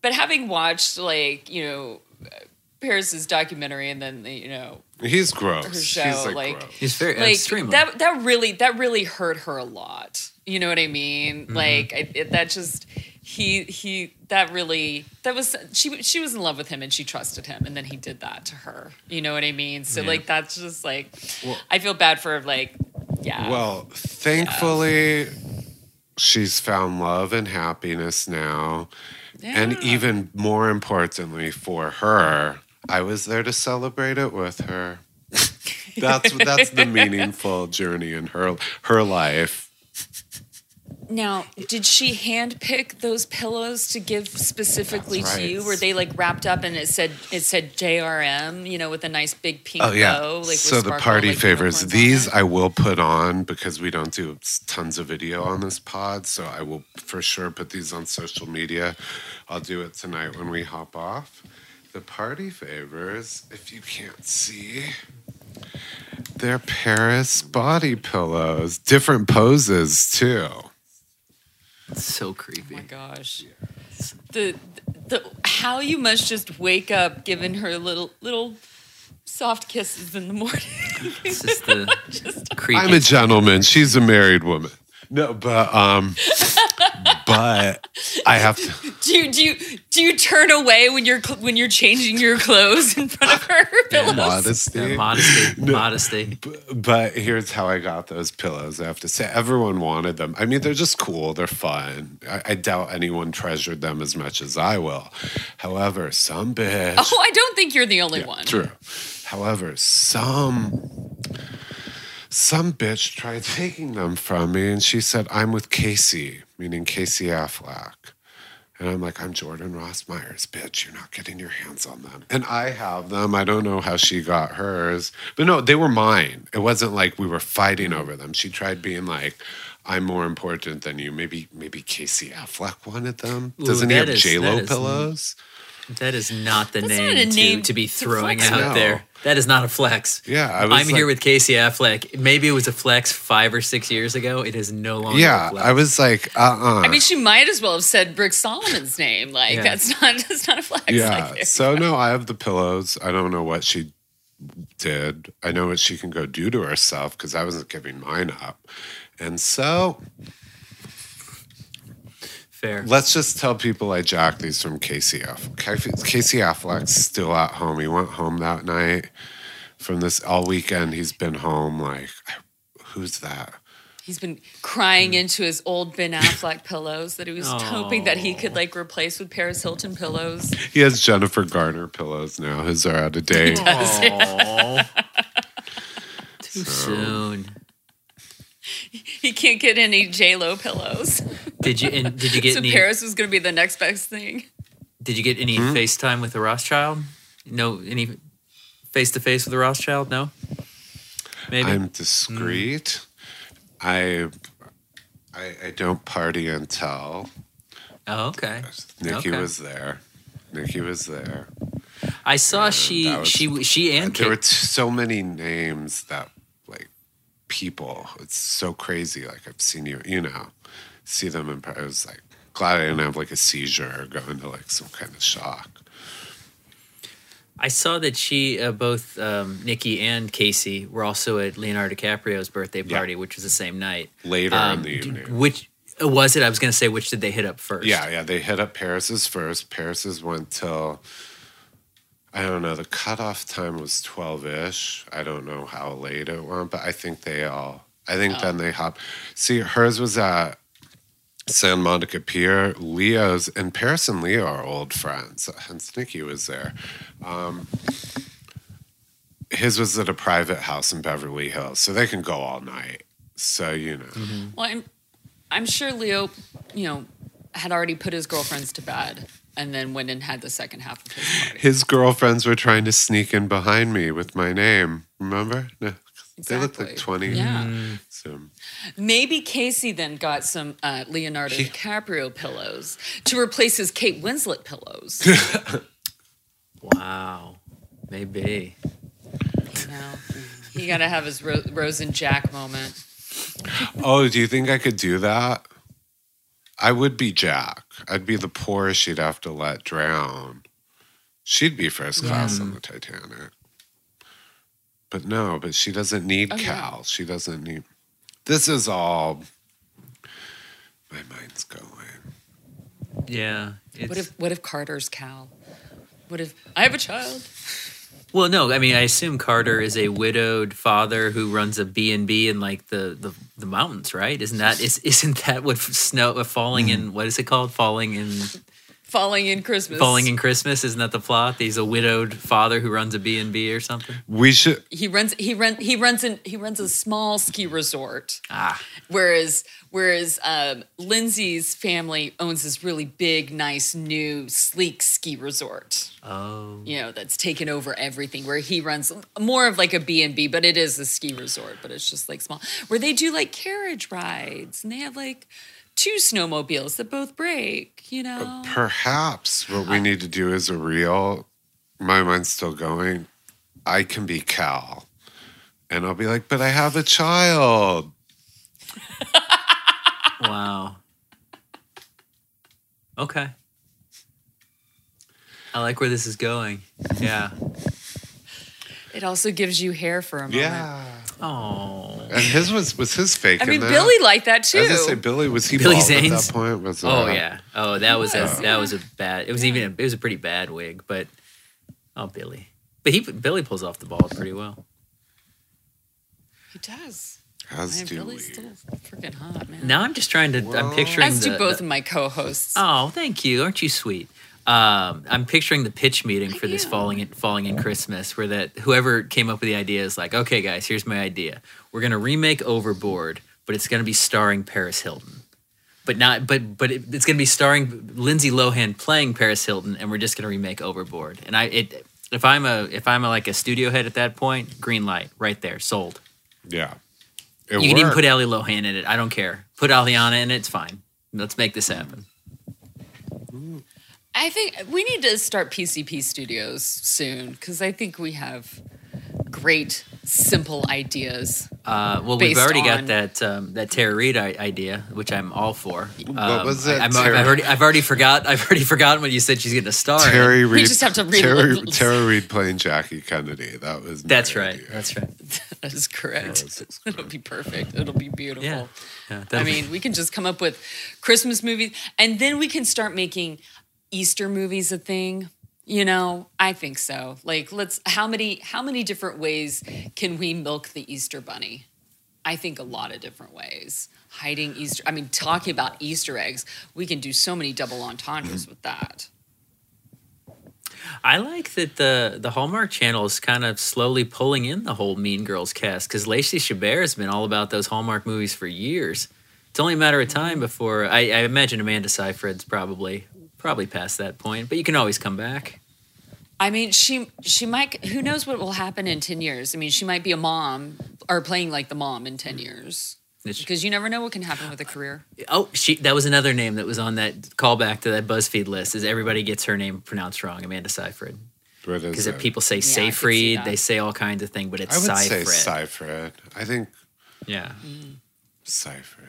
but having watched like you know Paris's documentary and then you know he's gross. Her show, he's like, like- gross. he's very like extremely. that that really that really hurt her a lot you know what i mean Mm-hmm. like I, it, that just he he that really that was she she was in love with him and she trusted him and then he did that to her you know what i mean so Yeah. like that's just like i feel bad for like yeah Well, thankfully, she's found love and happiness now. And even more importantly for her, I was there to celebrate it with her. That's that's the meaningful journey in her her life. Now did she handpick those pillows to give specifically That's to you were they like wrapped up and it said it said jrm you know with a nice big pink Oh yeah. bow like so the party like, favors. These? I will put on because we don't do tons of video on this pod. So I will for sure put these on social media. I'll do it tonight when we hop off. The party favors, if you can't see, they're Paris body pillows, different poses too. It's so creepy. Oh my gosh. The the how you must just wake up giving her little little soft kisses in the morning. It's just the Just- creepy. I'm a gentleman. She's a married woman. No, but um, but I have to. do you do you do you turn away when you're cl- when you're changing your clothes in front of her pillows? Modesty. Yeah, modesty. No. Modesty. B- But here's how I got those pillows. I have to say, everyone wanted them. I mean, they're just cool. They're fun. I, I doubt anyone treasured them as much as I will. However, some bitch. Oh, I don't think you're the only Yeah, one. True. However, some some bitch tried taking them from me, and she said, "I'm with Casey," meaning Casey Affleck. And I'm like, I'm Jordan Ross Myers, bitch. You're not getting your hands on them. And I have them. I don't know how she got hers. But no, they were mine. It wasn't like we were fighting over them. She tried being like, I'm more important than you. Maybe maybe Casey Affleck wanted them. Doesn't he have is- J Lo pillows? That is not the That's name, not a to, name to be throwing flex out with. there. That is not a flex. Yeah, I was I'm here with Casey Affleck. Maybe it was a flex five or six years ago. It is no longer. Yeah, a flex. I was like, uh uh I mean, she might as well have said Rick Salomon's name. Like Yeah. that's not that's not a flex. Yeah. Like, So no, I have the pillows. I don't know what she did. I know what she can go do to herself because I wasn't giving mine up. And so fair. let's just tell people I jacked these from Casey Affleck. Casey Affleck's still at home. He went home that night from this all weekend. He's been home. Like, who's that? He's been Hmm. crying into his old Ben Affleck pillows that he was hoping that he could like replace with Paris Hilton pillows. He has Jennifer Garner pillows now. His are out of date. Aw. Too soon. He can't get any J Lo pillows. Did you? And did you get so any? Paris was going to be the next best thing. Did you get any Hmm? FaceTime with the Rothschild? No, any face to face with the Rothschild? No. Maybe. I'm discreet. I, I I don't party and tell. Oh, okay. Nikki Okay. was there. Nikki was there. I saw Yeah, she was- she she and there were Kate. t- so many names that like people. It's so crazy. Like I've seen you, you know, see them in. I was like glad I didn't have like a seizure or go into like some kind of shock. I saw that she uh, both um, Nikki and Casey were also at Leonardo DiCaprio's birthday Yeah. party, which was the same night. Later in Um, the d- evening. Which uh, was it? I was going to say which did they hit up first? Yeah, yeah. They hit up Paris's first. Paris's went till I don't know. The cutoff time was twelve ish. I don't know how late it went, but I think they all. I think then they hop. See, hers was at San Monica Pier. Leo's and Paris and Leo are old friends. Hence, Nikki was there. Um, his was at a private house in Beverly Hills, so they can go all night. So you know. Well, I'm, I'm sure Leo, you know, had already put his girlfriends to bed and then went and had the second half of his party. His girlfriends were trying to sneak in behind me with my name. Remember? No, They looked like 20. Yeah. So, Maybe Casey then got some uh, Leonardo He- DiCaprio pillows to replace his Kate Winslet pillows. Wow. Maybe. you know, he got to have his Ro- Rose and Jack moment. oh, do you think I could do that? I would be Jack. I'd be the poor she'd have to let drown. She'd be first class on the Titanic. But no, but she doesn't need yeah. Cal. She doesn't need. This is all. My mind's going. Yeah. It's, What if what if Carter's Cal? What if I have a child? Well, no. I mean, I assume Carter is a widowed father who runs a B and B in like the, the the mountains, right? Isn't that is isn't that what snow uh, falling in? What is it called? Falling in Falling in Christmas. falling in Christmas? Isn't that the plot? He's a widowed father who runs a B and B or something. We should. He runs. He run. He runs in. He runs a small ski resort. Ah, Whereas, whereas um, Lindsay's family owns this really big, nice, new, sleek ski resort. oh, You know, that's taken over everything. Where he runs more of like a B and B, but it is a ski resort, but it's just like small. Where they do like carriage rides, and they have like two snowmobiles that both break. You uh, know, Perhaps what we need to do is a real. My mind's still going. I can be Cal, and I'll be like, but I have a child. wow. Okay. I like where this is going. Yeah. It also gives you hair for a moment. Yeah. Oh. And his was was his fake. I mean, in that? Billy liked that too. I was gonna say Billy was he Billy bald at that point? Was Oh uh, yeah. Oh, that was a that was a bad. It was even a, it was a pretty bad wig, but oh Billy, but he Billy pulls off the ball pretty well. he does. As Man, do Billy's we. still freaking hot, man. Now I'm just trying to. I'm picturing As the, do both the- of my co-hosts. oh, thank you. Aren't you sweet? Um, I'm picturing the pitch meeting for this falling in falling in Christmas, where that whoever came up with the idea is like, okay, guys, here's my idea. We're gonna remake Overboard, but it's gonna be starring Paris Hilton. But not, but but it, it's gonna be starring Lindsay Lohan playing Paris Hilton, and we're just gonna remake Overboard. And I, it, if I'm a if I'm a, like a studio head at that point, green light right there, sold. Yeah. It you can even put Ellie Lohan in it. I don't care. Put Aliana in it. It's fine. Let's make this happen. I think we need to start PCP Studios soon because I think we have great, simple ideas. Uh, well, we've Based already got that um, that Tara Reid idea, which I'm all for. Um, was it? I, am Tara- I've already I've already forgot I've already forgotten when you said she's going to star. Terry Reid. just have to read Terry. Tara Reid playing Jackie Kennedy. That was. my That's right. idea. That's right. That is correct. That was- It'll be perfect. It'll be beautiful. Yeah. yeah I mean, we can just come up with Christmas movies and then we can start making Easter movies a thing. You know, I think so. Like let's how many how many different ways can we milk the Easter bunny? I think a lot of different ways. Hiding Easter I mean talking about Easter eggs, we can do so many double entendres with that. I like that the the Hallmark Channel is kind of slowly pulling in the whole Mean Girls cast because Lacey Chabert has been all about those Hallmark movies for years. It's only a matter of time mm-hmm. before I, I imagine Amanda Seyfried's probably probably past that point, but you can always come back. I mean, she she might. Who knows what will happen in ten years? I mean, she might be a mom or playing like the mom in ten years. It's- because you never know what can happen with a career. oh, she that was another name that was on that callback to that BuzzFeed list. Is everybody gets her name pronounced wrong? Amanda Seyfried. Because it? people say I could see Seyfried, they say all kinds of things, but it's I would say Seyfried. Seyfried. I think yeah. Mm. Seyfried.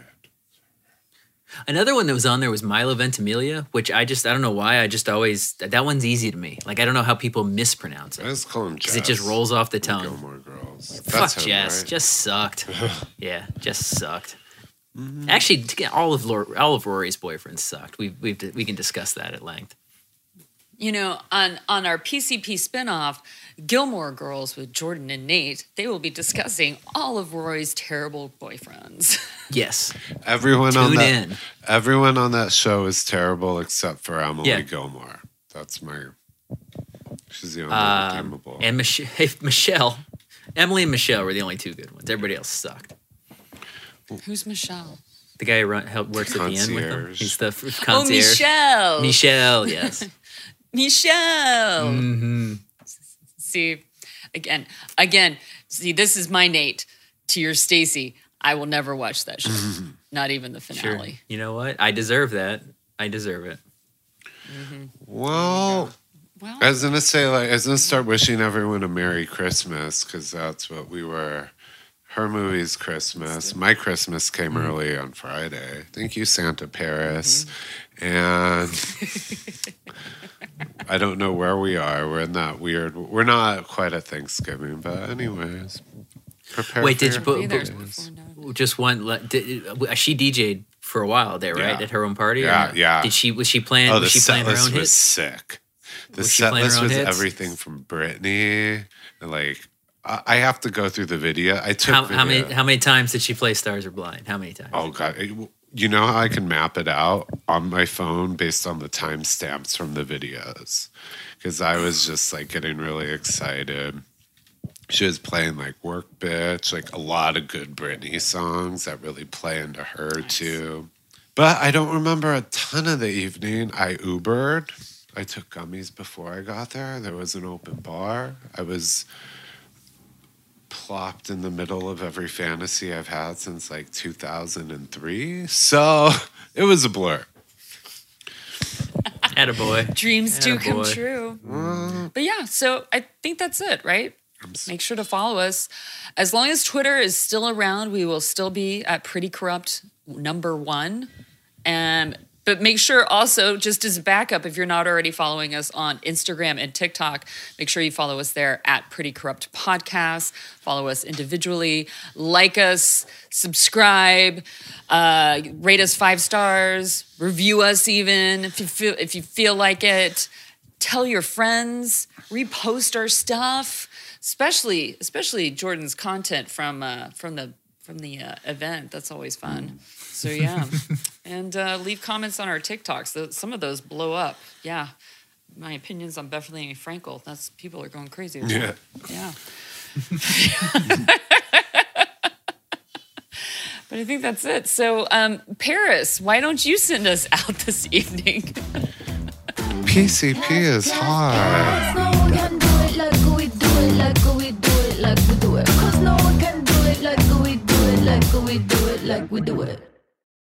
Another one that was on there was Milo Ventimiglia, which I just I don't know why I just always that one's easy to me. Like I don't know how people mispronounce it. I it just call him because it just rolls off the tongue. Gilmore Girls. Fuck him, Jess, right? just sucked. yeah, just sucked. Mm-hmm. Actually, all of Lor- all of Rory's boyfriends sucked. We we we can discuss that at length. You know, on on our PCP spinoff, Gilmore Girls with Jordan and Nate, they will be discussing all of Roy's terrible boyfriends. Yes, Everyone on that in. everyone on that show is terrible except for Emily Yeah. Gilmore. That's my. She's the only um, redeemable. and Mich- Michelle, Emily and Michelle were the only two good ones. Everybody else sucked. Who's Michelle? The guy who run, help, works at the end with them. Concierge. He's the f- Oh. Michelle. Michelle, yes. Michelle. hmm See, again, again. See, this is my Nate to your Stacy. I will never watch that show. Not even the Sure. finale. You know what? I deserve that. I deserve it. well, Well, I was gonna say like I was gonna start wishing everyone a Merry Christmas because that's what we were. Her movie's Christmas. My Christmas came Mm-hmm. early on Friday. Thank you, Santa Paris. And I don't know where we are. We're in that weird. We're not quite at Thanksgiving, but anyways. Prepare Wait, for did your you put- be there holidays. before now. Just one. le- Did, uh, she DJ'd for a while there, right? Yeah. At her own party. Yeah, yeah. Did she? Was she playing? Oh, the was she set playing her own was hits? sick. The Was set list was hits? everything from Britney and like I I have to go through the video. I took How, how many? How many times did she play "Stars Are Blind"? How many times? Oh god, It- you know how I can map it out on my phone based on the timestamps from the videos because I was just like getting really excited. She was playing like "Work Bitch," like a lot of good Britney songs that really play into her too. But I don't remember a ton of the evening. I Ubered. I took gummies before I got there. There was an open bar. I was plopped in the middle of every fantasy I've had since like 2003. So it was a blur. Attaboy. Dreams do come true. Mm. But yeah, so I think that's it, right? Make sure to follow us. As long as Twitter is still around, we will still be at Pretty Corrupt number one. And but make sure also, just as a backup, if you're not already following us on Instagram and TikTok, make sure you follow us there at Pretty Corrupt Podcast. Follow us individually, like us, subscribe, uh, rate us five stars, review us even if you feel if you feel like it tell your friends, repost our stuff, especially especially Jordan's content from uh, from the from the uh, event. That's always fun. So yeah, and uh, leave comments on our TikToks. Tho- Some of those blow up. Yeah, my opinions on Bethenny Frankel. That's people are going crazy. About. Yeah. Yeah. But I think that's it. So, um, Paris, why don't you send us out this evening? PCP is hard.